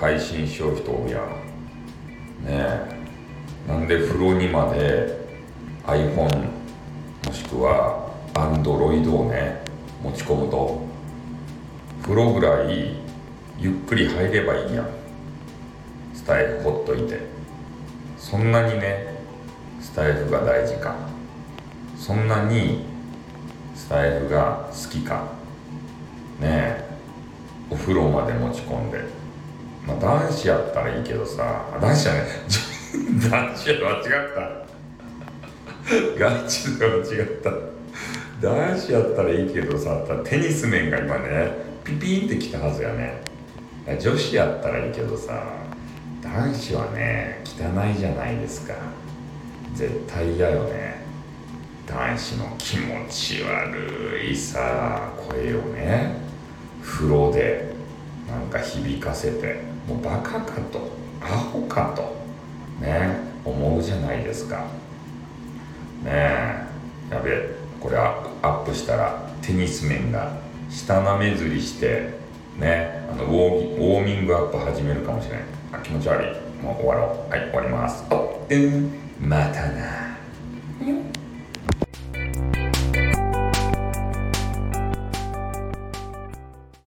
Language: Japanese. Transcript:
配信しよう人おるやん。ねえ。なんで風呂にまで iPhone もしくは Android をね持ち込むと風呂ぐらいゆっくり入ればいいやん。スタイフほっといて。そんなにねスタイフが大事か。そんなにスタイフが好きか。ねえ。お風呂まで持ち込んで。まあ男子やったらいいけどさ男子はね 男子は間違った。ガチで間違った。男子やったらいいけどさテニス面が今ねピピーンってきたはずやね。女子やったらいいけどさ男子はね汚いじゃないですか。絶対嫌よね。男子の気持ち悪いさ声をね。風呂で。か響かせてもうバカかとアホかとね思うじゃないですか。ねえやべえこれアップしたらテニス面が下なめずりしてねあのウォーミングアップ始めるかもしれない。あ気持ち悪い。もう終わろう。はい終わります。あっまたな。